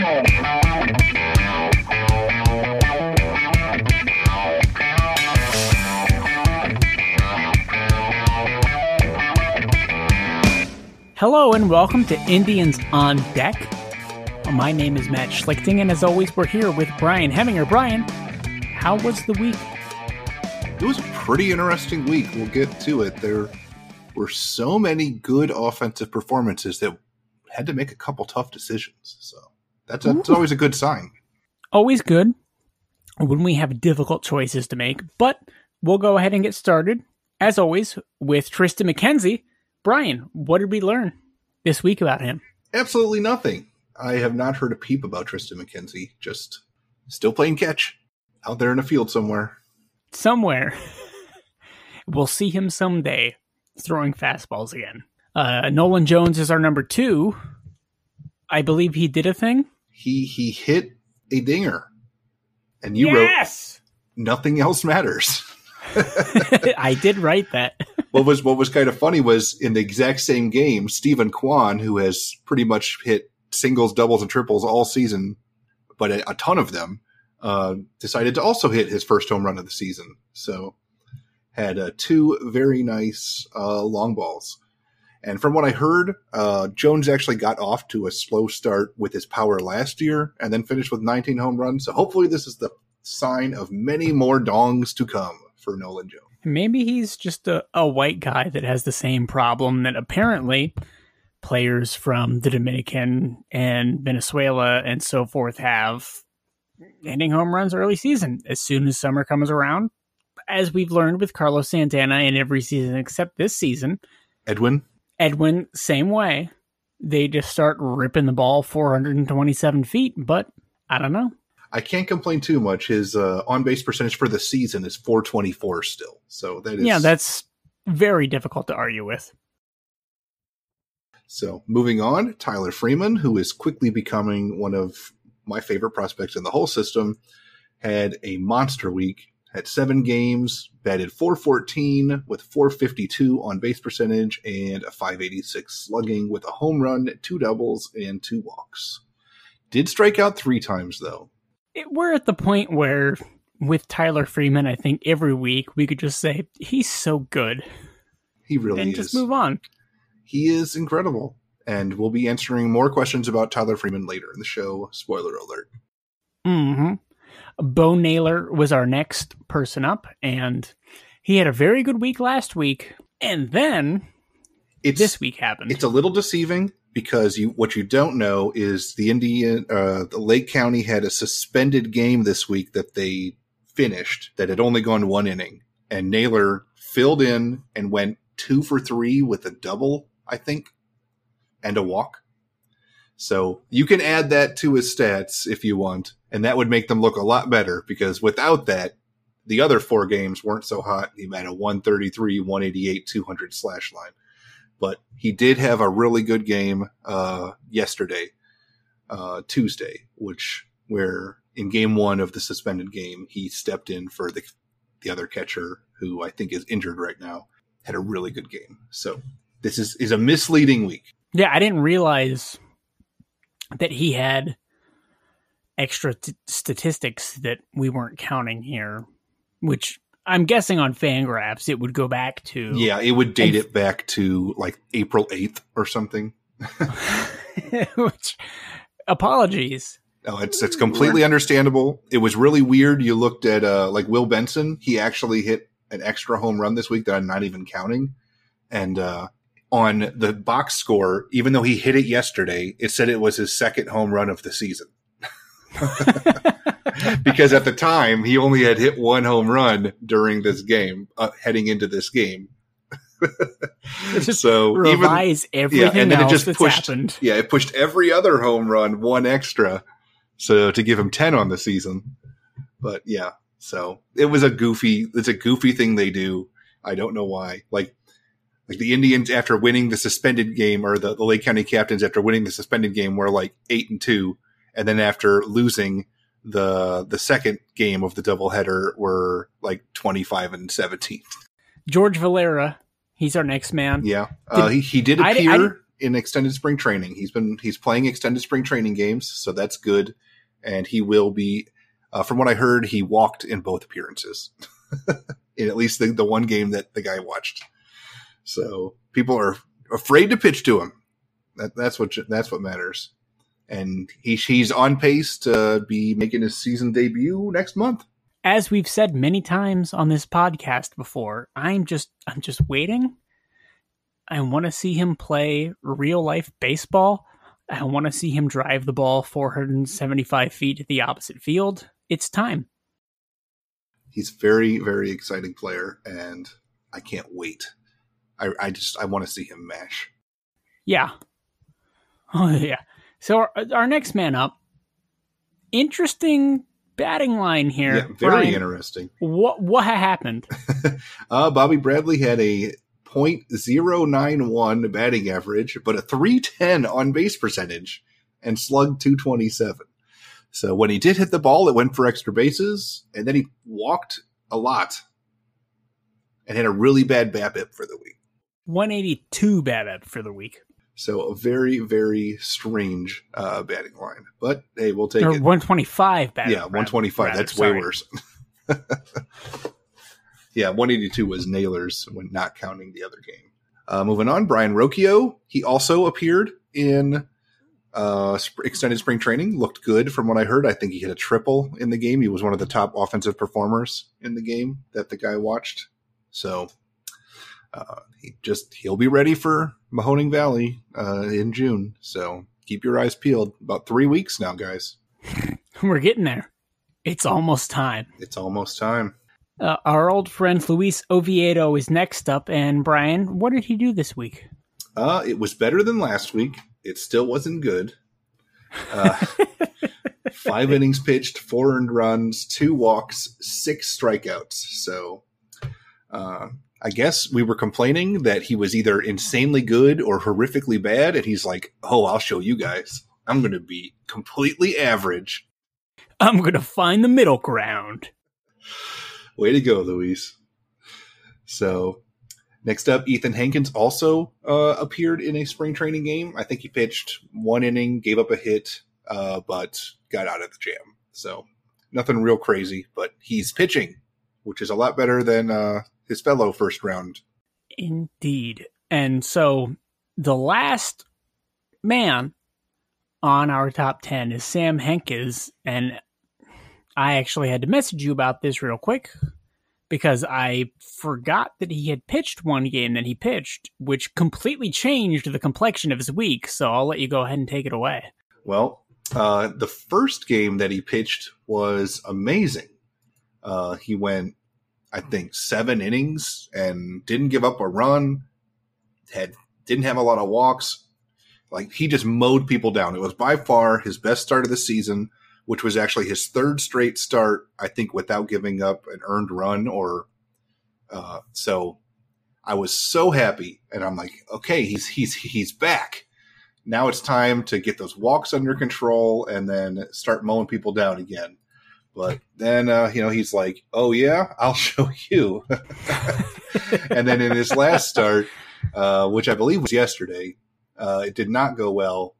Hello and welcome to Indians on Deck. My name is Matt Schlichting, and as always, we're here with Brian Heminger. Brian, how was the week? It was a pretty interesting week. We'll get to it. There were so many good offensive performances that had to make a couple tough decisions. So that's, a, that's always a good sign. Always good when we have difficult choices to make, but we'll go ahead and get started, as always, with Triston McKenzie. Brian, what did we learn this week about him? Absolutely nothing. I have not heard a peep about Triston McKenzie. Just still playing catch out there in a field somewhere. Somewhere. we'll see him someday throwing fastballs again. Uh, Nolan Jones is our number two. I believe he did a thing. He he hit a dinger, and you yes! wrote nothing else matters. I did write that. what was what was kind of funny was in the exact same game, Steven Kwan, who has pretty much hit singles, doubles, and triples all season, but a, a ton of them, uh, decided to also hit his first home run of the season. So had uh, two very nice uh, long balls. And from what I heard, uh, Jones actually got off to a slow start with his power last year and then finished with 19 home runs. So hopefully, this is the sign of many more dongs to come for Nolan Jones. Maybe he's just a, a white guy that has the same problem that apparently players from the Dominican and Venezuela and so forth have hitting home runs early season. As soon as summer comes around, as we've learned with Carlos Santana in every season except this season, Edwin. Edwin, same way. They just start ripping the ball 427 feet, but I don't know. I can't complain too much. His uh, on base percentage for the season is 424 still. So that is. Yeah, that's very difficult to argue with. So moving on, Tyler Freeman, who is quickly becoming one of my favorite prospects in the whole system, had a monster week. Had seven games, batted 414 with 452 on base percentage and a 586 slugging with a home run, two doubles, and two walks. Did strike out three times though. It, we're at the point where, with Tyler Freeman, I think every week we could just say he's so good. He really and is. just move on. He is incredible. And we'll be answering more questions about Tyler Freeman later in the show. Spoiler alert. Mm-hmm. Bo Naylor was our next person up, and he had a very good week last week. And then It's this week happened. It's a little deceiving because you what you don't know is the Indian uh, the Lake County had a suspended game this week that they finished that had only gone one inning, and Naylor filled in and went two for three with a double, I think, and a walk. So you can add that to his stats if you want, and that would make them look a lot better because without that, the other four games weren't so hot. He had a 133, 188, 200 slash line. But he did have a really good game uh, yesterday, uh, Tuesday, which where in game one of the suspended game, he stepped in for the the other catcher who I think is injured right now. Had a really good game. So this is is a misleading week. yeah, I didn't realize that he had extra t- statistics that we weren't counting here, which I'm guessing on Fangraphs it would go back to. Yeah, it would date And- it back to like April eighth or something. which apologies. No, it's it's completely understandable. It was really weird. You looked at uh like Will Benson. He actually hit an extra home run this week that I'm not even counting. And uh on the box score, even though he hit it yesterday, it said it was his second home run of the season. because at the time he only had hit one home run during this game, uh, heading into this game. So even Revise everything and then it just pushed- happened. yeah, it pushed every other home run one extra, so to give him ten on the season. But yeah, so it was a goofy. It's a goofy thing they do. I don't know why. Like, like the Indians after winning the suspended game, or the, the Lake County Captains after winning the suspended game, were like eight and two, and then after losing the the second game of the doubleheader, were like twenty five and seventeen. George Valera, he's our next man. Yeah, uh, Did- he he did appear I di- in extended spring training. He's been he's playing extended spring training games, so that's good. And he will be, uh, from what I heard, he walked in both appearances, in at least the, the one game that the guy watched. So people are afraid to pitch to him. That, that's what that's what matters. And he, he's on pace to be making his season debut next month. As we've said many times on this podcast before, I'm just I'm just waiting. I want to see him play real life baseball. I want to see him drive the ball 475 feet to the opposite field. It's time. He's very, very exciting player, and I can't wait. I, I just I want to see him mash. Yeah. Oh yeah. So our, our next man up, interesting batting line here. Yeah, very Brian. interesting. What what happened? uh, Bobby Bradley had a .091 batting average, but a 310 on base percentage and slugged 227. So when he did hit the ball, it went for extra bases, and then he walked a lot and had a really bad BABIP for the week. 182 BABIP for the week. So a very, very strange uh, batting line. But hey, we'll take or it. 125 batting. Yeah, 125. Rather, that's sorry. way worse. yeah, 182 was Naylor's when not counting the other game. Uh, moving on, Brayan Rocchio. He also appeared in uh, extended spring training. Looked good from what I heard. I think he hit a triple in the game. He was one of the top offensive performers in the game that the guy watched. So uh, he just he'll be ready for Mahoning Valley uh, in June. So keep your eyes peeled. About three weeks now, guys. We're getting there. It's almost time. It's almost time. Uh, our old friend Luis Oviedo is next up. And Brian, what did he do this week? Uh, it was better than last week. It still wasn't good. Uh, five innings pitched, four earned runs, two walks, six strikeouts. So uh, I guess we were complaining that he was either insanely good or horrifically bad, and he's like, "Oh, I'll show you guys. I'm going to be completely average. I'm going to find the middle ground." Way to go, Luis. So, next up, Ethan Hankins also uh, appeared in a spring training game. I think he pitched one inning, gave up a hit, uh, but got out of the jam. So, nothing real crazy, but he's pitching, which is a lot better than uh, his fellow first round. Indeed. And so the last man on our top 10 is Sam Hentges. And I actually had to message you about this real quick because I forgot that he had pitched one game that he pitched, which completely changed the complexion of his week. So I'll let you go ahead and take it away. Well, uh, the first game that he pitched was amazing. Uh, he went I think seven innings and didn't give up a run. Had didn't have a lot of walks. Like he just mowed people down. It was by far his best start of the season, which was actually his third straight start. I think without giving up an earned run or uh, so. I was so happy, and I'm like, okay, he's he's he's back. Now it's time to get those walks under control and then start mowing people down again. But then, uh, you know, he's like, "Oh yeah, I'll show you." and then in his last start, uh, which I believe was yesterday, uh, it did not go well.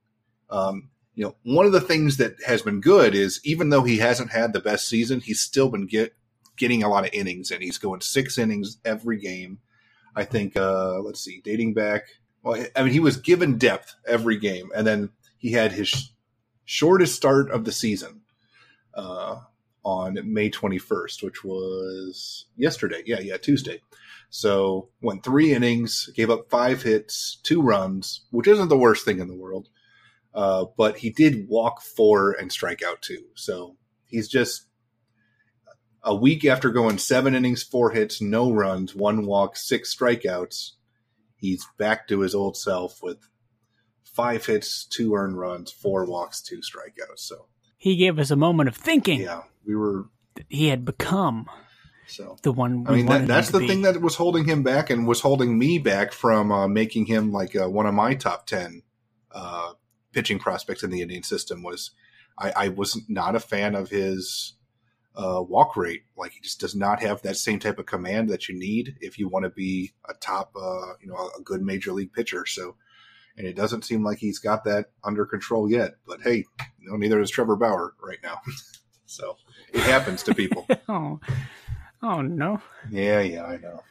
Um, you know, one of the things that has been good is even though he hasn't had the best season, he's still been get getting a lot of innings, and he's going six innings every game. I think. Uh, let's see, dating back. Well, I mean, he was given depth every game, and then he had his shortest start of the season. Uh, on May 21st, which was yesterday. Yeah, yeah, Tuesday. So went three innings, gave up five hits, two runs, which isn't the worst thing in the world. Uh, but he did walk four and strike out two. So he's just a week after going seven innings, four hits, no runs, one walk, six strikeouts. He's back to his old self with five hits, two earned runs, four walks, two strikeouts. So he gave us a moment of thinking. Yeah, we were. He had become so the one. I mean, that, that's the be. thing that was holding him back and was holding me back from uh, making him like uh, one of my top ten uh, pitching prospects in the Indian system. Was I, I was not a fan of his uh, walk rate. Like he just does not have that same type of command that you need if you want to be a top, uh, you know, a good major league pitcher. So and it doesn't seem like he's got that under control yet. But hey, know, neither does Trevor Bauer right now. so it happens to people. oh, oh no. Yeah, yeah, I know.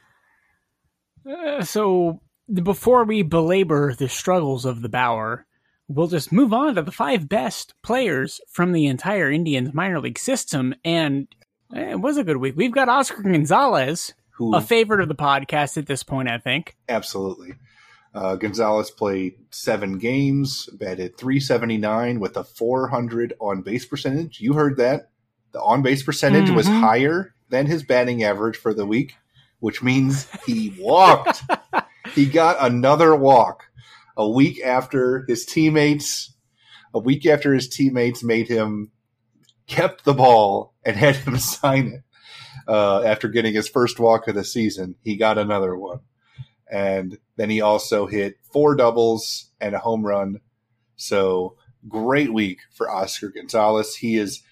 Uh, so before we belabor the struggles of the Bauer, we'll just move on to the five best players from the entire Indians minor league system. And eh, it was a good week. We've got Oscar Gonzalez, Who a favorite of the podcast at this point, I think. absolutely. Uh, Gonzalez played seven games, batted 379 with a 400 on base percentage. You heard that. The on base percentage was Mhm. higher than his batting average for the week, which means he walked. he got another walk a week after his teammates, a week after his teammates made him kept the ball and had him sign it. Uh, after getting his first walk of the season, he got another one. And then he also hit four doubles and a home run. So great week for Oscar Gonzalez. He is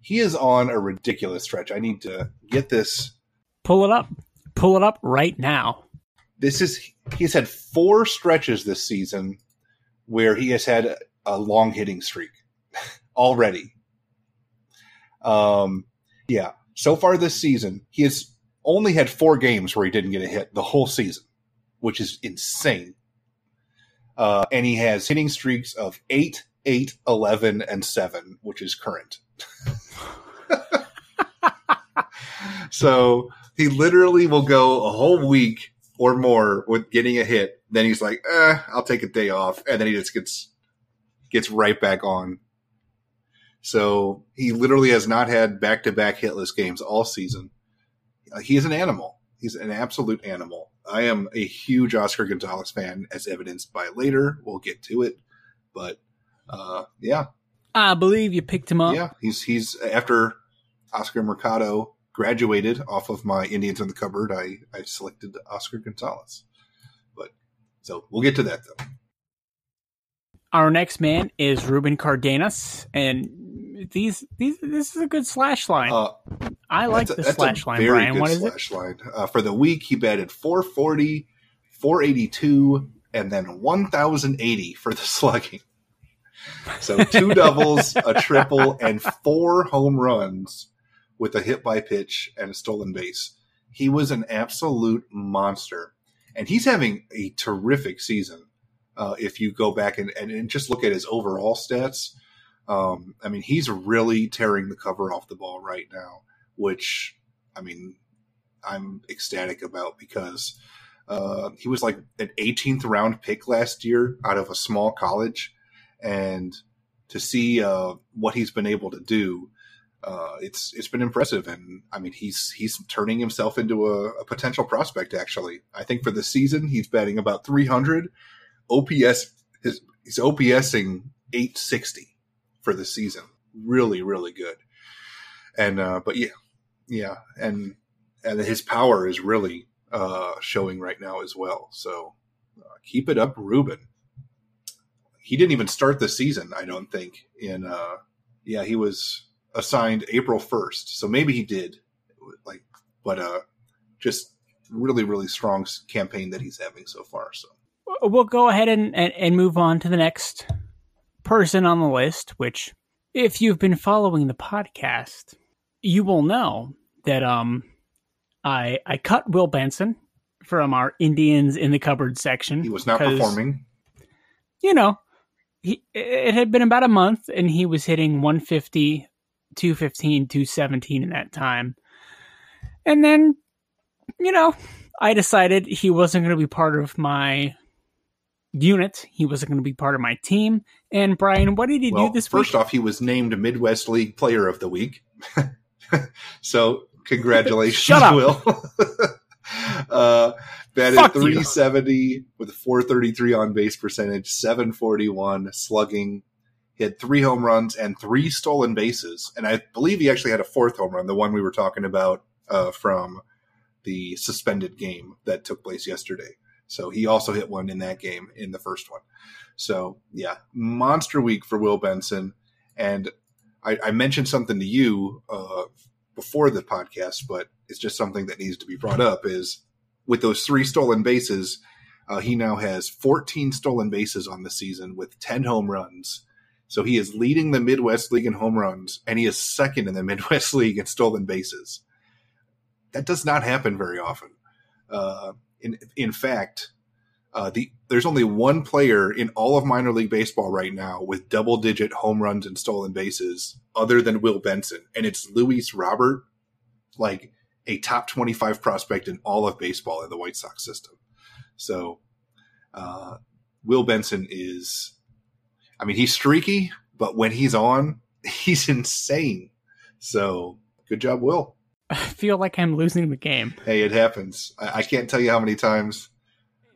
he is on a ridiculous stretch. I need to get this. Pull it up. Pull it up right now. This is he's had four stretches this season where he has had a long hitting streak already. Um, yeah. So far this season, he has only had four games where he didn't get a hit the whole season, which is insane. Uh, and he has hitting streaks of 8, 8, 11, and 7, which is current. so he literally will go a whole week or more with getting a hit. Then he's like, eh, I'll take a day off. And then he just gets gets right back on. So he literally has not had back to back hitless games all season. He is an animal. He's an absolute animal. I am a huge Oscar Gonzalez fan, as evidenced by later. We'll get to it, but uh, yeah, I believe you picked him up. yeah. He's he's after Oscar Mercado graduated off of my Indians in the cupboard. I I selected Oscar Gonzalez, but so we'll get to that though. Our next man is Ruben Cardenas, and these these this is a good slash line. Uh, I like the slash line, Brian. What is it? slash line. Uh, for the week, he batted 440, 482, and then 1,080 for the slugging. So two doubles, a triple, and four home runs with a hit by pitch and a stolen base. He was an absolute monster. And he's having a terrific season. Uh, if you go back and, and, and just look at his overall stats, um, I mean, he's really tearing the cover off the ball right now which I mean, I'm ecstatic about because uh, he was like an 18th round pick last year out of a small college, and to see uh, what he's been able to do, uh, it's it's been impressive. And I mean, he's he's turning himself into a, a potential prospect. Actually, I think for the season he's batting about 300. OPS his he's OPSing 860 for the season. Really, really good. And uh, but yeah, yeah, and and his power is really uh, showing right now as well. So uh, keep it up, Ruben. He didn't even start the season, I don't think. In uh, yeah, he was assigned April first, so maybe he did. Like, but uh, just really, really strong campaign that he's having so far. So We'll go ahead and, and, and move on to the next person on the list, which, if you've been following the podcast, you will know that um, I I cut Will Benson from our Indians in the cupboard section. he was not performing. You know, he, it had been about a month, and he was hitting 150, 215, 217 in that time. And then, you know, I decided he wasn't going to be part of my unit. He wasn't going to be part of my team. And Brian, what did he Well, do this first week? off, he was named Midwest League Player of the Week. so congratulations, Shut up. Will. uh, batted Fuck you. 370 with a 433 on base percentage, 741 slugging. He had three home runs and three stolen bases, and I believe he actually had a fourth home run, the one we were talking about uh, from the suspended game that took place yesterday. So he also hit one in that game in the first one. So yeah, monster week for Will Benson. And I, I mentioned something to you uh, before the podcast, but it's just something that needs to be brought up. Is with those three stolen bases, Uh, he now has 14 stolen bases on the season with 10 home runs. So he is leading the Midwest League in home runs, and he is second in the Midwest League in stolen bases. That does not happen very often. Uh, in in fact, uh, the there's only one player in all of minor league baseball right now with double digit home runs and stolen bases, other than Will Benson, and it's Luis Robert, like a top 25 prospect in all of baseball in the White Sox system. So, uh, Will Benson is, I mean, he's streaky, but when he's on, he's insane. So, good job, Will. I feel like I'm losing the game. Hey, it happens. I, I can't tell you how many times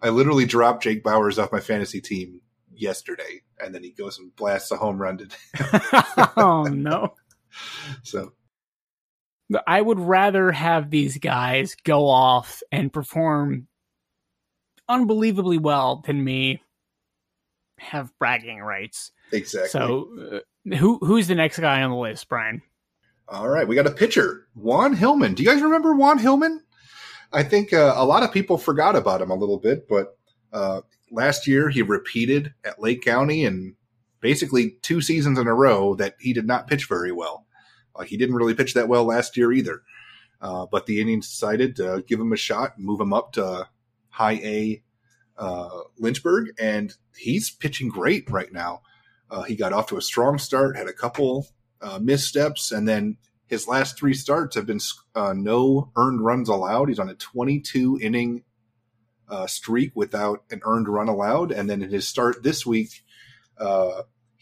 I literally dropped Jake Bauers off my fantasy team yesterday, and then he goes and blasts a home run to. oh no! So I would rather have these guys go off and perform unbelievably well than me have bragging rights. Exactly. So, uh, who who's the next guy on the list, Brian? All right, we got a pitcher, Juan Hillman. Do you guys remember Juan Hillman? I think uh, a lot of people forgot about him a little bit, but uh, last year he repeated at Lake County and basically two seasons in a row that he did not pitch very well. Uh, he didn't really pitch that well last year either. Uh, but the Indians decided to give him a shot, move him up to high A uh, Lynchburg, and he's pitching great right now. Uh, he got off to a strong start, had a couple uh, missteps, and then his last three starts have been uh, no earned runs allowed. He's on a 22 inning streak without an earned run allowed, and then in his start this week,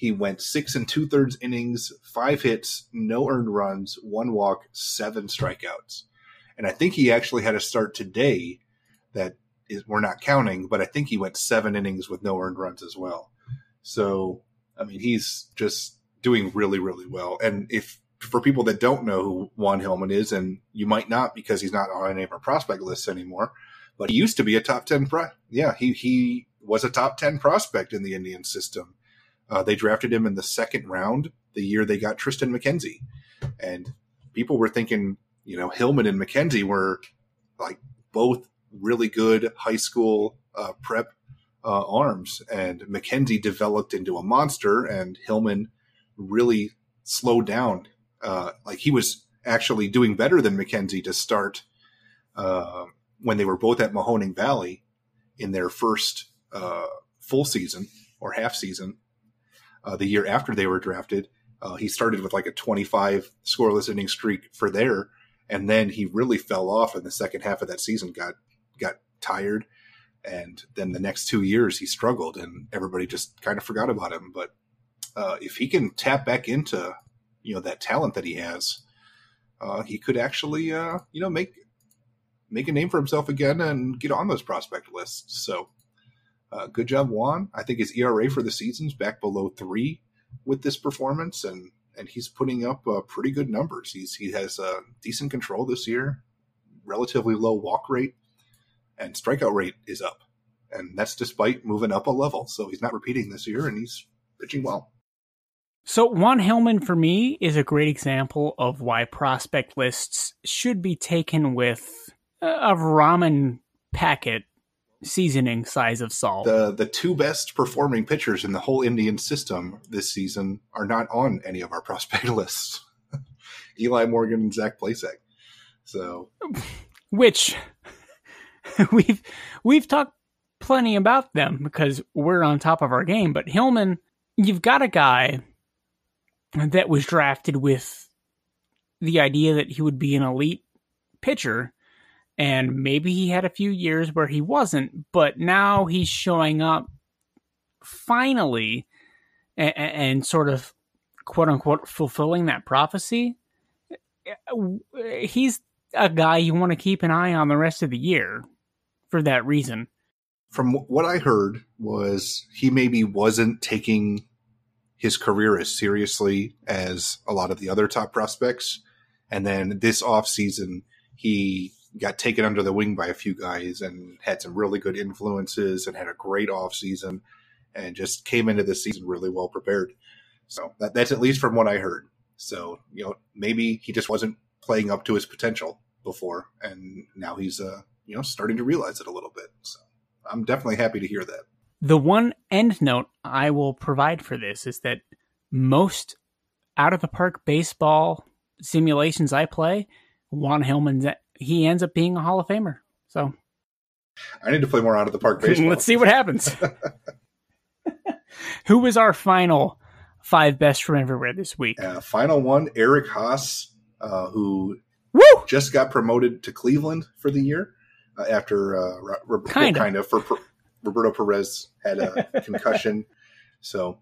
he went six and two thirds innings, five hits, no earned runs, one walk, seven strikeouts. And I think he actually had a start today that is, we're not counting, but I think he went seven innings with no earned runs as well. So, I mean, he's just doing really, really well. And if for people that don't know who Juan Hillman is, and you might not because he's not on any of our prospect lists anymore, but he used to be a top 10 pro. Yeah, he, he was a top 10 prospect in the Indian system. Uh, they drafted him in the second round the year they got Triston McKenzie. And people were thinking, you know, Hillman and McKenzie were like both really good high school uh, prep uh, arms. And McKenzie developed into a monster, and Hillman really slowed down. Uh, like he was actually doing better than McKenzie to start uh, when they were both at Mahoning Valley in their first uh, full season or half season uh, the year after they were drafted. Uh, he started with like a 25 scoreless inning streak for there, and then he really fell off in the second half of that season. Got got tired, and then the next two years he struggled, and everybody just kind of forgot about him. But uh, if he can tap back into you know that talent that he has, uh, he could actually uh, you know make make a name for himself again and get on those prospect lists. So uh, good job, Juan. I think his ERA for the season's back below three with this performance, and and he's putting up uh, pretty good numbers. He's he has uh, decent control this year, relatively low walk rate, and strikeout rate is up, and that's despite moving up a level. So he's not repeating this year, and he's pitching well. So Juan Hillman for me is a great example of why prospect lists should be taken with a ramen packet seasoning size of salt. The the two best performing pitchers in the whole Indian system this season are not on any of our prospect lists. Eli Morgan and Zach Plesac. So which we've we've talked plenty about them because we're on top of our game, but Hillman, you've got a guy that was drafted with the idea that he would be an elite pitcher and maybe he had a few years where he wasn't, but now he's showing up finally and, and sort of quote unquote fulfilling that prophecy. Uh, he's a guy you want to keep an eye on the rest of the year for that reason. From what I heard was he maybe wasn't taking his career as seriously as a lot of the other top prospects. And then this offseason, he got taken under the wing by a few guys and had some really good influences and had a great off season and just came into the season really well prepared. So that, that's at least from what I heard. So, you know, maybe he just wasn't playing up to his potential before and now he's uh, you know, starting to realize it a little bit. So I'm definitely happy to hear that. The one end note I will provide for this is that most out of the park baseball simulations I play, Juan Hillman, he ends up being a Hall of Famer. So I need to play more out of the park baseball. Let's see what happens. Who was our final five best from everywhere this week? Uh, final one, Eric Haase, uh, who Woo! just got promoted to Cleveland for the year uh, after uh, Ro- kind of for per- Roberto Perez had a concussion. So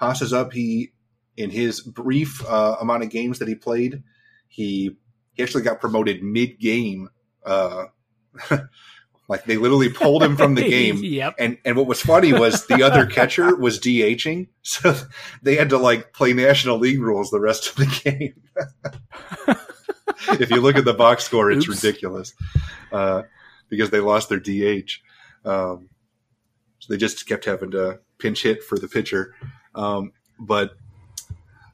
Haase is up. He in his brief uh, amount of games that he played, he he actually got promoted mid game. Uh, like they literally pulled him from the game. yep. And and what was funny was the other catcher was DHing, so they had to like play National League rules the rest of the game. if you look at the box score, it's Oops. ridiculous uh, because they lost their DH. Um, so they just kept having to pinch hit for the pitcher. Um, but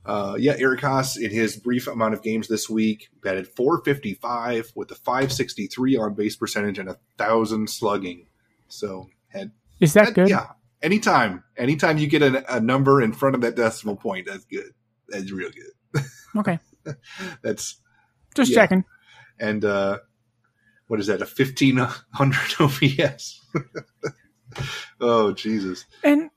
uh, yeah, Eric Haase in his brief amount of games this week batted 455 with a 563 on base percentage and a thousand slugging. So had Is that good? yeah. Anytime, anytime you get a, a number in front of that decimal point, that's good. That's real good. Okay. That's Just Yeah. checking. and uh, what is that? A fifteen hundred OPS. oh Jesus! And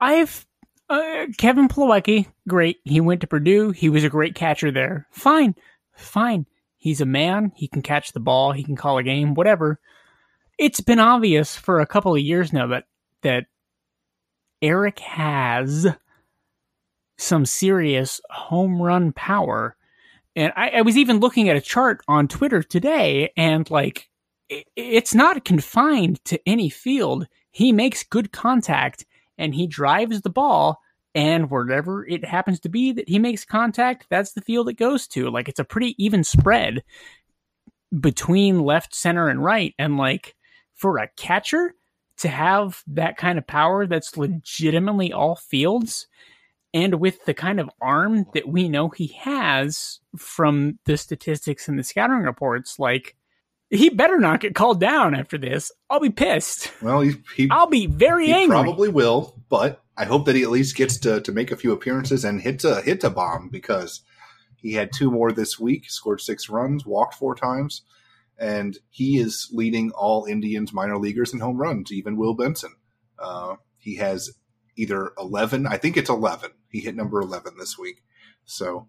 I've uh, Kevin Plawecki, great. He went to Purdue. He was a great catcher there. Fine, fine. He's a man. He can catch the ball. He can call a game. Whatever. It's been obvious for a couple of years now that that Eric has some serious home run power. And I, I was even looking at a chart on Twitter today, and like, it, it's not confined to any field. He makes good contact and he drives the ball, and wherever it happens to be that he makes contact, that's the field it goes to. Like, it's a pretty even spread between left, center, and right. And like, for a catcher to have that kind of power that's legitimately all fields, and with the kind of arm that we know he has from the statistics and the scouting reports, like he better not get called down after this. I'll be pissed. Well, he he, I'll be very he angry. probably will, but I hope that he at least gets to, to make a few appearances and hits a hits a bomb because he had two more this week, scored six runs, walked four times, and he is leading all Indians minor leaguers in home runs. Even Will Benson, uh, he has either eleven, I think it's eleven. He hit number eleven this week, so.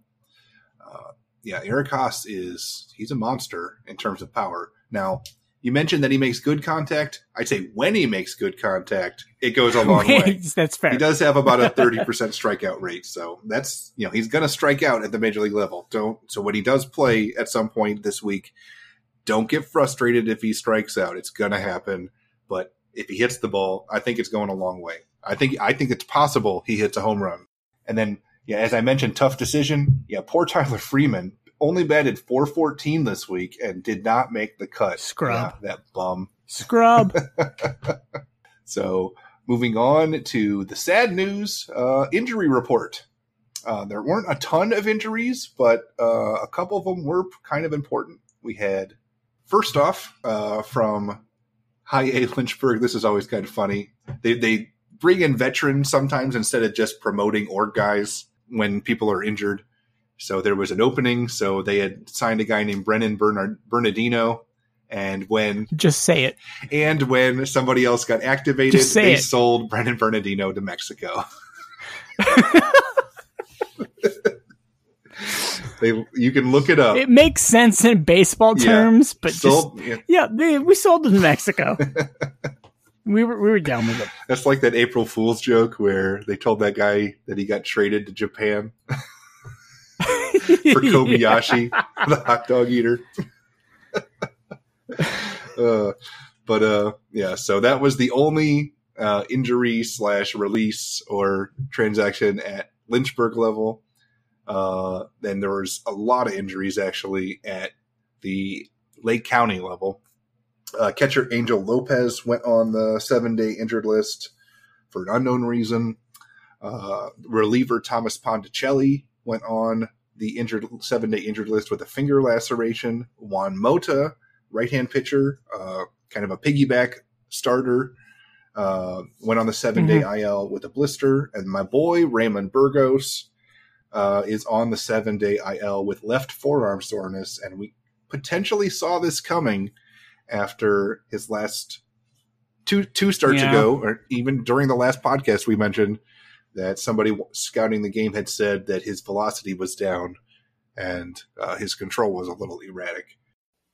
Uh, yeah, Eric Haase is he's a monster in terms of power. Now, you mentioned that he makes good contact. I'd say when he makes good contact, it goes a long way. that's fair. He does have about a 30% strikeout rate. So that's, you know, he's going to strike out at the major league level. Don't, so when he does play at some point this week, don't get frustrated if he strikes out. It's going to happen. But if he hits the ball, I think it's going a long way. I think, I think it's possible he hits a home run. And then, yeah, as I mentioned, tough decision. Yeah, poor Tyler Freeman only batted 414 this week and did not make the cut. Scrub. Yeah, that bum. Scrub. So moving on to the sad news uh, injury report. Uh, there weren't a ton of injuries, but uh, a couple of them were kind of important. We had, first off, uh, from High A Lynchburg, this is always kind of funny. They, they bring in veterans sometimes instead of just promoting org guys when people are injured. So there was an opening. So they had signed a guy named Brennan Bernard, Bernardino. And when Just say it. and when somebody else got activated, they it. sold Brennan Bernardino to Mexico. they, you can look it up. It makes sense in baseball Yeah. terms, but just yeah, yeah, they, we sold to Mexico. we were we were down with it. that's like that April Fool's joke where they told that guy that he got traded to Japan for Kobayashi, the hot dog eater. uh, but uh, yeah, so that was the only uh, injury slash release or transaction at Lynchburg level. Uh, then there was a lot of injuries actually at the Lake County level. Uh, catcher Angel Lopez went on the seven day injured list for an unknown reason. Uh, reliever Thomas Ponticelli went on the injured seven day injured list with a finger laceration. Juan Mota, right hand pitcher, uh, kind of a piggyback starter, uh, went on the 7 day Mm-hmm. IL with a blister, and my boy Raymond Burgos uh, is on the seven day IL with left forearm soreness, and we potentially saw this coming after his last two two starts Yeah. ago, or even during the last podcast we mentioned that somebody scouting the game had said that his velocity was down and uh, his control was a little erratic.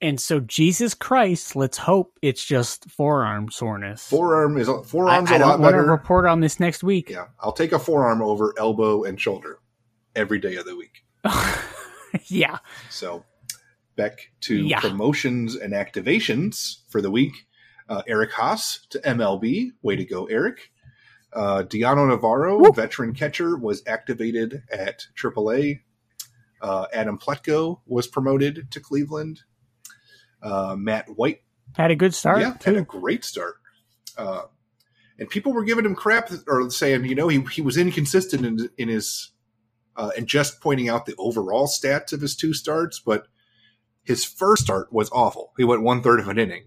And so, Jesus Christ, let's hope it's just forearm soreness. Forearm is I, forearm's I a lot don't want to better. report on this next week. yeah, I'll take a forearm over elbow and shoulder every day of the week. yeah. So back to Yeah. promotions and activations for the week. Uh, Eric Haase to MLB. Way to go, Eric. Uh, Dioner Navarro, Whoop. veteran catcher, was activated at AAA. Uh, Adam Plutko was promoted to Cleveland. Uh, Matt White Had a good start, yeah, had a great start. Uh, and people were giving him crap or saying, you know, he, he was inconsistent in, in his, uh, and just pointing out the overall stats of his two starts, but his first start was awful. He went one third of an inning.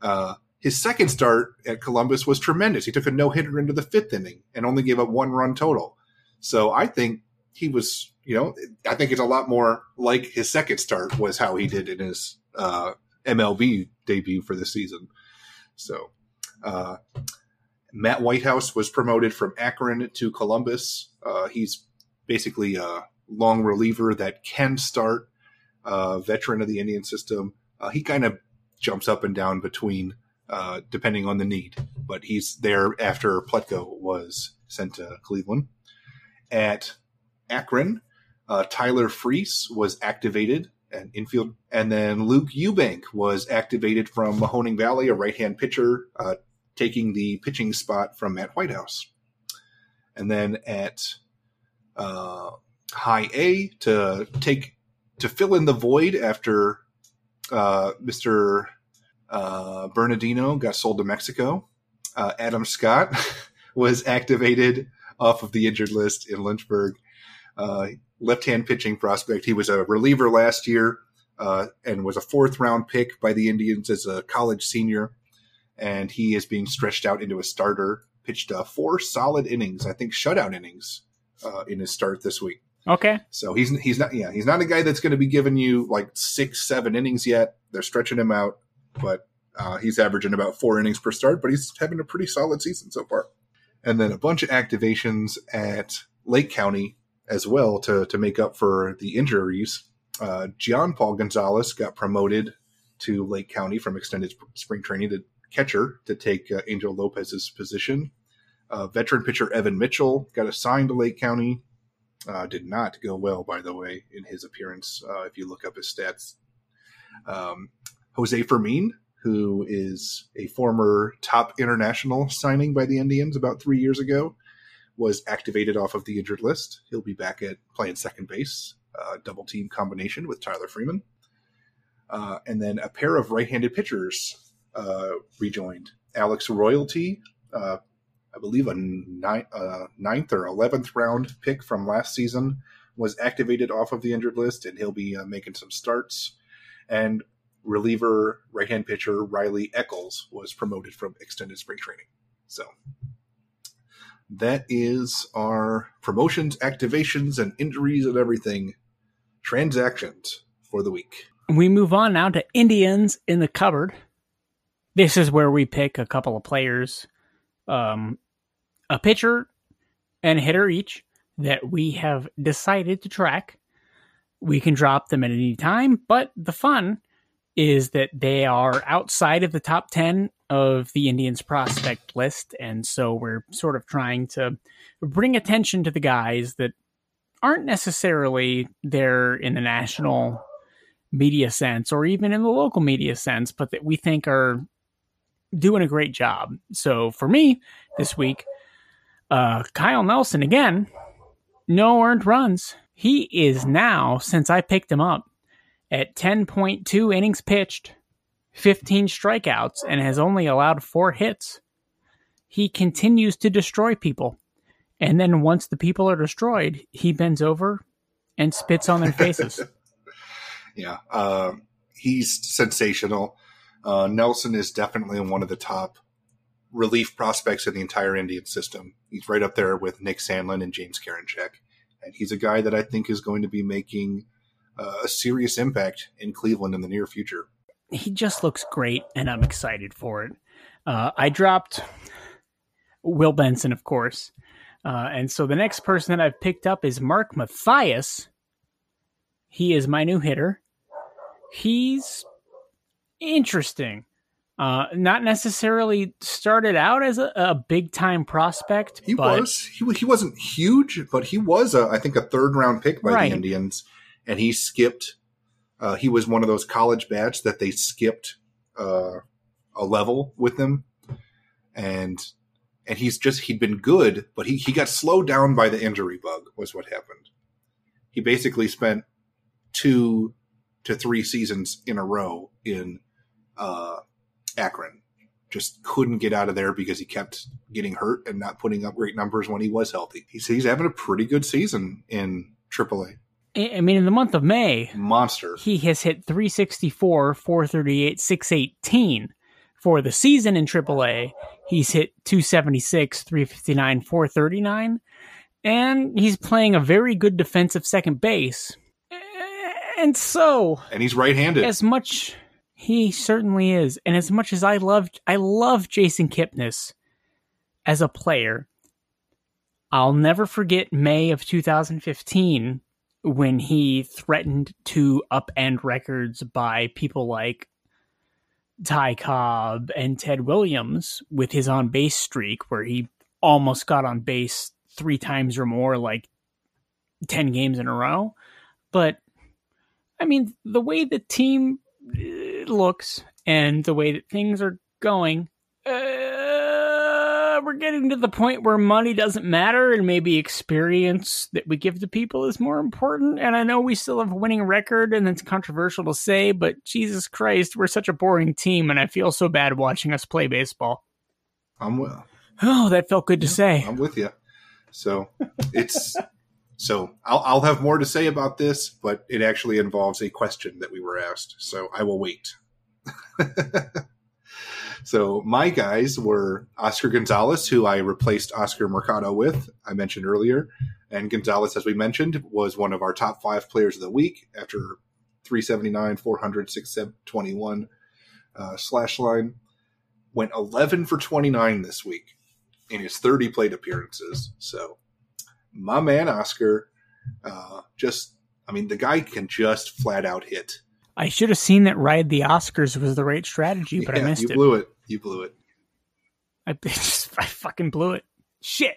Uh, his second start at Columbus was tremendous. He took a no hitter into the fifth inning and only gave up one run total. So I think he was, you know, I think it's a lot more like his second start was how he did in his uh, MLB debut for the season. So, uh, Matt Whitehouse was promoted from Akron to Columbus. Uh, he's basically a long reliever that can start, uh, veteran of the Indian system. Uh, he kind of jumps up and down between, uh, depending on the need, but he's there after Plutko was sent to Cleveland. At Akron, uh, Tyler Friis was activated an infield, and then Luke Eubank was activated from Mahoning Valley, a right-hand pitcher, uh, taking the pitching spot from Matt Whitehouse. And then at uh, High A to take to fill in the void after uh, Mr. Uh, Bernardino got sold to Mexico. Uh, Adam Scott was activated off of the injured list in Lynchburg. Uh, left-hand pitching prospect. He was a reliever last year uh, and was a fourth-round pick by the Indians as a college senior, and he is being stretched out into a starter. Pitched uh, four solid innings, I think shutout innings, uh, in his start this week. Okay. So he's he's not yeah he's not a guy that's going to be giving you like six seven innings yet. They're stretching him out, but uh, he's averaging about four innings per start. But he's having a pretty solid season so far. And then a bunch of activations at Lake County as well to to make up for the injuries. Uh, John Paul Gonzalez got promoted to Lake County from extended spring training to catcher to take uh, Angel Lopez's position. Uh, veteran pitcher Evan Mitchell got assigned to Lake County uh, did not go well, by the way, in his appearance. Uh, if you look up his stats, um, Jose Fermin, who is a former top international signing by the Indians about three years ago, was activated off of the injured list. He'll be back at playing second base, uh, double team combination with Tyler Freeman. Uh, and then a pair of right-handed pitchers uh, rejoined. Alex Royalty, uh, I believe a ni- uh, ninth or eleventh round pick from last season, was activated off of the injured list, and he'll be uh, making some starts. And reliever right-hand pitcher Riley Eccles was promoted from extended spring training. So that is our promotions, activations, and injuries and everything transactions for the week. We move on now to Indians in the cupboard. This is where we pick a couple of players, um, a pitcher and hitter each that we have decided to track. We can drop them at any time, but the fun is that they are outside of the top 10 of the Indians prospect list. And so we're sort of trying to bring attention to the guys that aren't necessarily there in the national media sense or even in the local media sense, but that we think are doing a great job. So for me this week, uh, Kyle Nelson again, no earned runs. He is now, since I picked him up, at 10.2 innings pitched, 15 strikeouts, and has only allowed four hits. He continues to destroy people. And then once the people are destroyed, he bends over and spits on their faces. yeah, uh, he's sensational. Uh, Nelson is definitely one of the top relief prospects in the entire Indian system. He's right up there with Nick Sandlin and James Karinchak. And he's a guy that I think is going to be making a serious impact in Cleveland in the near future. He just looks great, and I'm excited for it. Uh, I dropped Will Benson, of course. Uh, and so the next person that I've picked up is Mark Mathias. He is my new hitter. He's interesting. Uh, not necessarily started out as a, a big time prospect. He was. He, he wasn't huge, but he was, a, I think, a third round pick by right. the Indians. And he skipped. Uh, he was one of those college bats that they skipped uh, a level with them. And and he's just he'd been good, but he, he got slowed down by the injury bug, was what happened. He basically spent two to three seasons in a row in uh, Akron. Just couldn't get out of there because he kept getting hurt and not putting up great numbers when he was healthy. He's, he's having a pretty good season in AAA. I mean, in the month of May, monster. He has hit 364, 438, 618 for the season in AAA. He's hit 276, 359, 439, and he's playing a very good defensive second base. And so, and he's right-handed. As much he certainly is. And as much as I loved I love Jason Kipnis as a player, I'll never forget May of 2015 when he threatened to upend records by people like Ty Cobb and Ted Williams with his on base streak, where he almost got on base three times or more, like 10 games in a row. But I mean, the way the team looks and the way that things are going, uh, we're getting to the point where money doesn't matter and maybe experience that we give to people is more important. And I know we still have a winning record and it's controversial to say, but Jesus Christ, we're such a boring team and I feel so bad watching us play baseball. I'm with. Oh, that felt good to say. I'm with you. So it's so I'll, I'll have more to say about this, but it actually involves a question that we were asked. So I will wait. so my guys were Oscar Gonzalez, who I replaced Oscar Mercado with, I mentioned earlier. And Gonzalez, as we mentioned, was one of our top five players of the week after 379, 400, 621 uh, slash line. Went 11 for 29 this week in his 30 plate appearances. So my man Oscar, uh, just I mean, the guy can just flat out hit. I should have seen that ride the Oscars was the right strategy, but yeah, I missed you it. You blew it. You blew it. I just, I fucking blew it. Shit.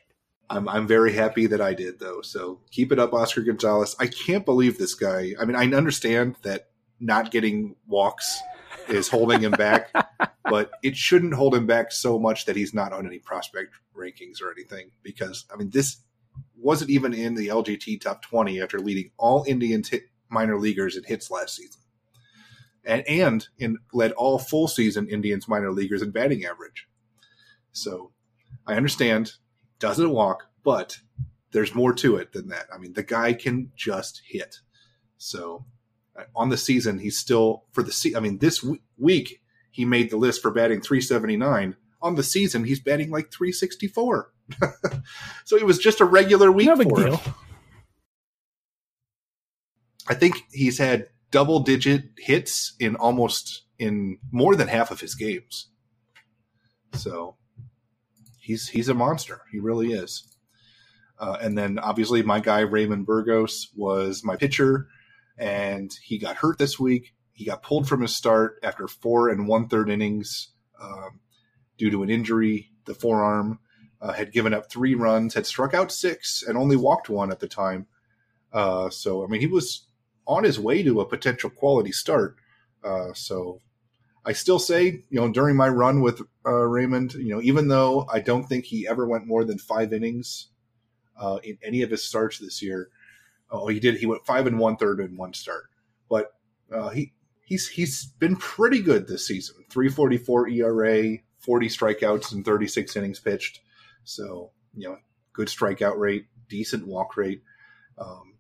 I'm I'm very happy that I did though. So keep it up, Oscar Gonzalez. I can't believe this guy. I mean, I understand that not getting walks is holding him back, but it shouldn't hold him back so much that he's not on any prospect rankings or anything. Because I mean, this wasn't even in the LGT top 20 after leading all Indians hit minor leaguers in hits last season. And, and in, led all full season Indians minor leaguers in batting average. So I understand, doesn't walk, but there's more to it than that. I mean, the guy can just hit. So uh, on the season, he's still for the se- I mean, this w- week he made the list for batting 379. On the season, he's batting like 364. so it was just a regular week no big for deal. him. I think he's had double digit hits in almost in more than half of his games. So he's he's a monster. He really is. Uh, and then obviously my guy Raymond Burgos was my pitcher, and he got hurt this week. He got pulled from his start after four and one third innings um, due to an injury, the forearm uh, had given up three runs, had struck out six, and only walked one at the time. Uh, so, I mean, he was on his way to a potential quality start. Uh, so, I still say, you know, during my run with uh, Raymond, you know, even though I don't think he ever went more than five innings uh, in any of his starts this year, oh, he did. He went five and one third in one start, but uh, he he's he's been pretty good this season. Three forty four ERA, forty strikeouts, and thirty six innings pitched. So, you know, good strikeout rate, decent walk rate. Um,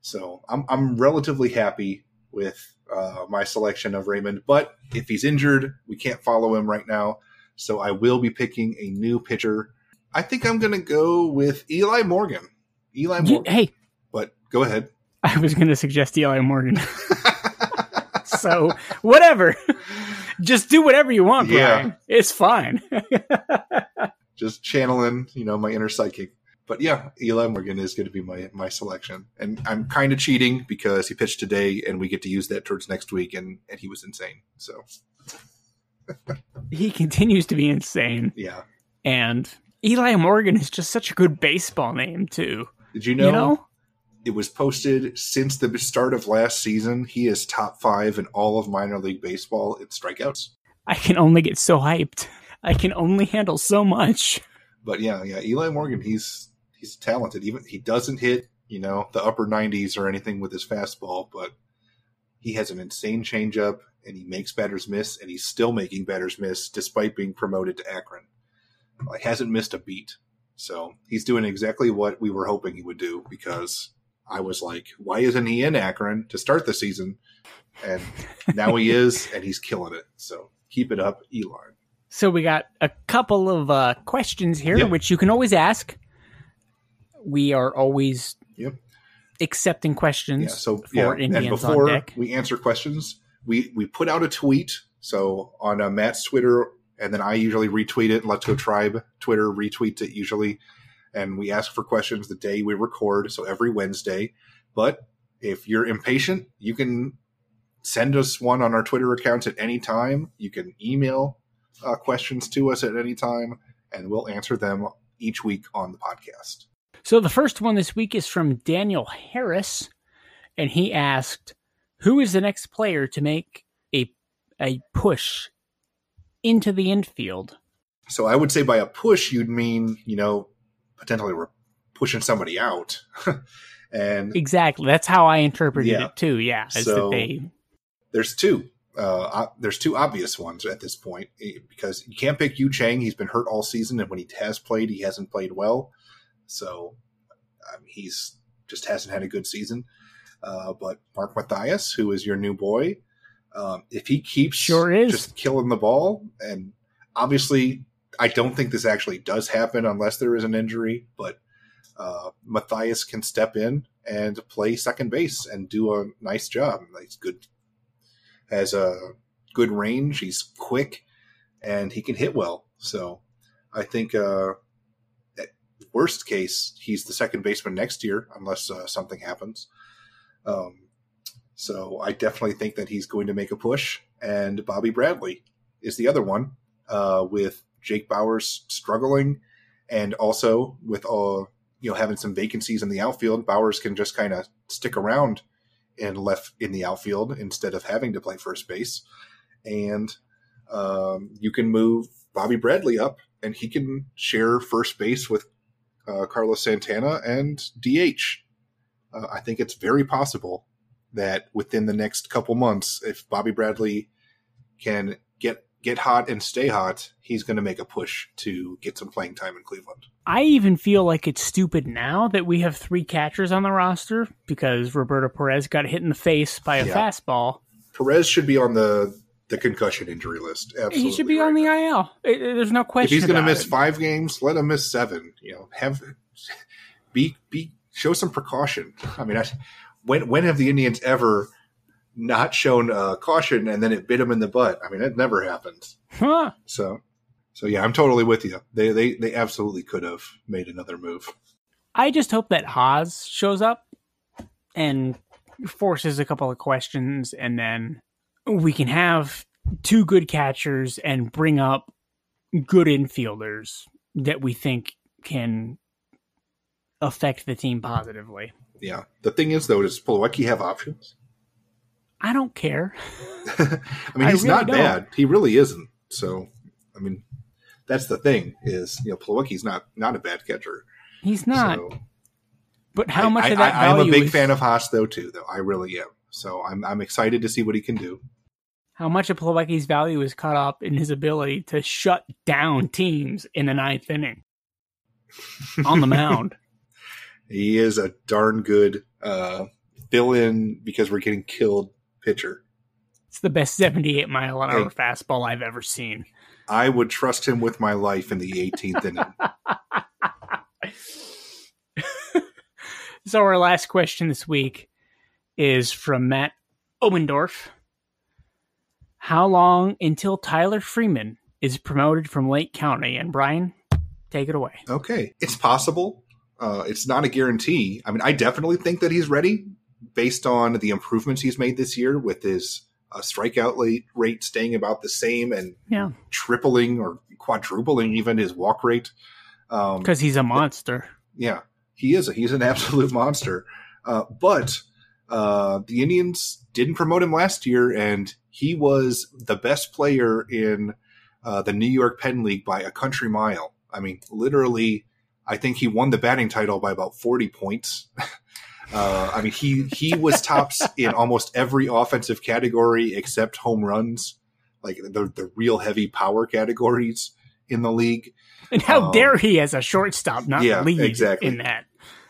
so I'm, I'm relatively happy with uh, my selection of Raymond. But if he's injured, we can't follow him right now. So I will be picking a new pitcher. I think I'm going to go with Eli Morgan. Eli You- Morgan. hey, But go ahead. I was going to suggest Eli Morgan. so whatever. Just do whatever you want, Yeah. Brian. It's fine. Just channeling, you know, my inner psychic. But yeah, Eli Morgan is going to be my my selection, and I'm kind of cheating because he pitched today, and we get to use that towards next week, and and he was insane. So he continues to be insane. yeah, And Eli Morgan is just such a good baseball name, too. did you know, You know? it was posted since the start of last season? He is top five in all of minor league baseball in strikeouts. I can only get so hyped. I can only handle so much. But yeah, yeah, Eli Morgan, he's he's talented. Even he doesn't hit, you know, the upper 90s or anything with his fastball, but he has an insane changeup and he makes batters miss, and he's still making batters miss despite being promoted to Akron. Like hasn't missed a beat. So he's doing exactly what we were hoping he would do because I was like, why isn't he in Akron to start the season? And now he is, and he's killing it. So keep it up, Elon. So we got a couple of uh, questions here, Yep. which you can always ask. We are always Yep. accepting questions Yeah. So for yeah, and Indians before on deck. we answer questions, we we put out a tweet. So on uh, Matt's Twitter, and then I usually retweet it. Let's Go Tribe Twitter retweets it usually, and we ask for questions the day we record. So every Wednesday. But if you're impatient, you can send us one on our Twitter accounts at any time. You can email uh, questions to us at any time, and we'll answer them each week on the podcast. So the first one this week is from Daniel Harris, and he asked, "Who is the next player to make a a push into the infield?" So I would say by a push, you'd mean, you know, potentially we're pushing somebody out. and Exactly. That's how I interpreted Yeah. it too. Yeah, So- that they there's two. Uh, uh, there's two obvious ones at this point eh, because you can't pick Yu Chang. He's been hurt all season, and when he has played, he hasn't played well. So um, he's just hasn't had a good season. Uh, but Mark Mathias, who is your new boy, um, if he keeps Sure is. just killing the ball, and obviously, I don't think this actually does happen unless there is an injury. But uh, Mathias can step in and play second base and do a nice job. He's good, has a good range. He's quick, and he can hit well. So I think, uh, worst case, he's the second baseman next year unless uh, something happens. Um, so I definitely think that he's going to make a push. And Bobby Bradley is the other one, uh, with Jake Bauers struggling, and also with uh, you know having some vacancies in the outfield. Bowers can just kind of stick around and left in the outfield instead of having to play first base. And um, you can move Bobby Bradley up, and he can share first base with uh, Carlos Santana and DH. Uh, I think it's very possible that within the next couple months, if Bobby Bradley can get get hot and stay hot, he's going to make a push to get some playing time in Cleveland. I even feel like it's stupid now that we have three catchers on the roster because Roberto Perez got hit in the face by a Yeah. fastball. Perez should be on the the concussion injury list. Absolutely, he should be right on the now. IL. It- it- there's no If question. he's going to miss it. five games, let him miss seven. You know, have be be show some precaution. I mean, I, when when have the Indians ever not shown uh, caution and then it bit him in the butt? I mean, it never happened. Huh. So, so yeah, I'm totally with you. They they they absolutely could have made another move. I just hope that Haase shows up and forces a couple of questions, and then we can have two good catchers and bring up good infielders that we think can affect the team positively. Yeah. The thing is, though, does Plawecki have options? I don't care. I mean, I he's really not don't. bad. He really isn't. So, I mean, that's the thing is, you know, Plawecki's not not a bad catcher. He's not. So, but how I- much I, of that I, I'm a big is- fan of Haase, though, too. Though I really am. So I'm I'm excited to see what he can do. How much of Plawecki's value is caught up in his ability to shut down teams in the ninth inning on the mound. He is a darn good uh, fill in because we're getting killed pitcher. It's the best 78 mile an hour Hey. fastball I've ever seen. I would trust him with my life in the 18th inning. So our last question this week is from Matt Obendorf. How long until Tyler Freeman is promoted from Lake County? And Brian, take it away. Okay, it's possible. Uh, it's not a guarantee. I mean, I definitely think that he's ready based on the improvements he's made this year with his uh, strikeout rate, staying about the same and Yeah, tripling or quadrupling even his walk rate. Um, because he's a monster. yeah, he is. A, he's an absolute monster. Uh, but uh, the Indians didn't promote him last year, and he was the best player in uh, the New York Penn League by a country mile. I mean, literally, I think he won the batting title by about forty points. Uh, I mean, he he was tops in almost every offensive category except home runs, like the the real heavy power categories in the league. And how Um, dare he, as a shortstop, not yeah, lead exactly. in that?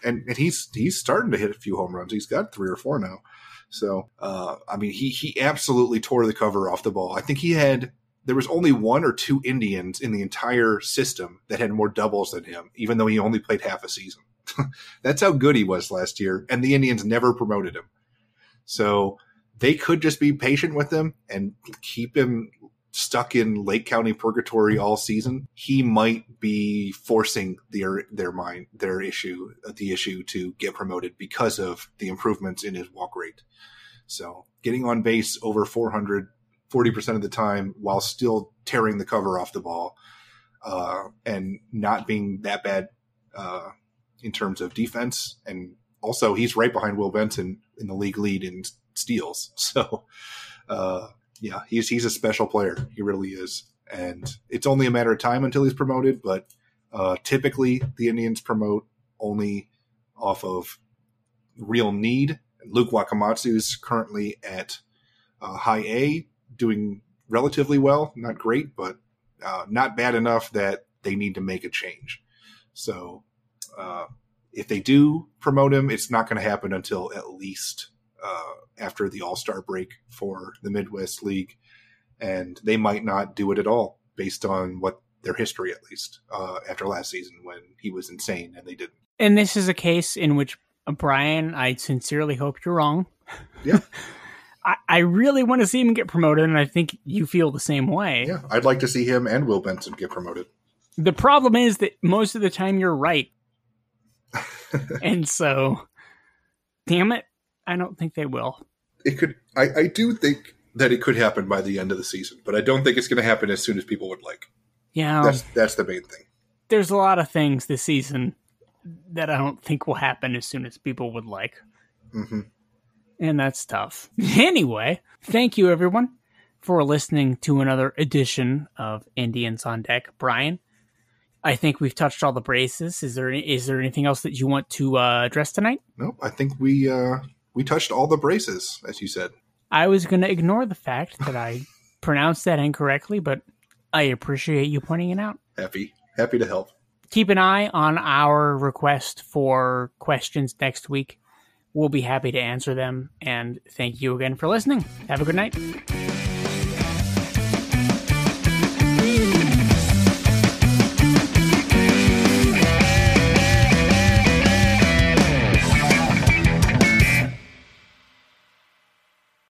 and and he's he's starting to hit a few home runs. He's got three or four now. So uh, I mean, he he absolutely tore the cover off the ball. I think he had there was only one or two Indians in the entire system that had more doubles than him, even though he only played half a season. That's how good he was last year, and the Indians never promoted him. So they could just be patient with him and keep him stuck in Lake County purgatory all season. He might be forcing their their mind their issue the issue to get promoted because of the improvements in his walk rate. So getting on base over 400 40% of the time while still tearing the cover off the ball uh, and not being that bad uh, in terms of defense. And also, he's right behind Will Benson in the league lead in steals. So, uh, yeah, he's he's a special player. He really is. And it's only a matter of time until he's promoted. But uh, typically, the Indians promote only off of real need. Luke Wakamatsu is currently at uh, high A, doing relatively well. Not great, but uh, not bad enough that they need to make a change. So, uh, if they do promote him, it's not going to happen until at least uh, after the All Star break for the Midwest League, and they might not do it at all based on what their history, at least uh, after last season when he was insane and they didn't. And this is a case in which, uh, Brian, I sincerely hope you're wrong. Yeah. I, I really want to see him get promoted, and I think you feel the same way. Yeah, I'd like to see him and Will Benson get promoted. The problem is that most of the time you're right. and so, damn it, I don't think they will. It could. I, I do think that it could happen by the end of the season, but I don't think it's going to happen as soon as people would like. Yeah, That's that's the main thing. there's a lot of things this season that I don't think will happen as soon as people would like. hmm And that's tough. Anyway, thank you everyone for listening to another edition of Indians on Deck. Brian, I think we've touched all the braces. Is there is there anything else that you want to uh, address tonight? Nope. I think we uh, we touched all the braces, as you said. I was going to ignore the fact that I pronounced that incorrectly, but I appreciate you pointing it out. Happy happy to help. Keep an eye on our request for questions next week. We'll be happy to answer them. And thank you again for listening. Have a good night.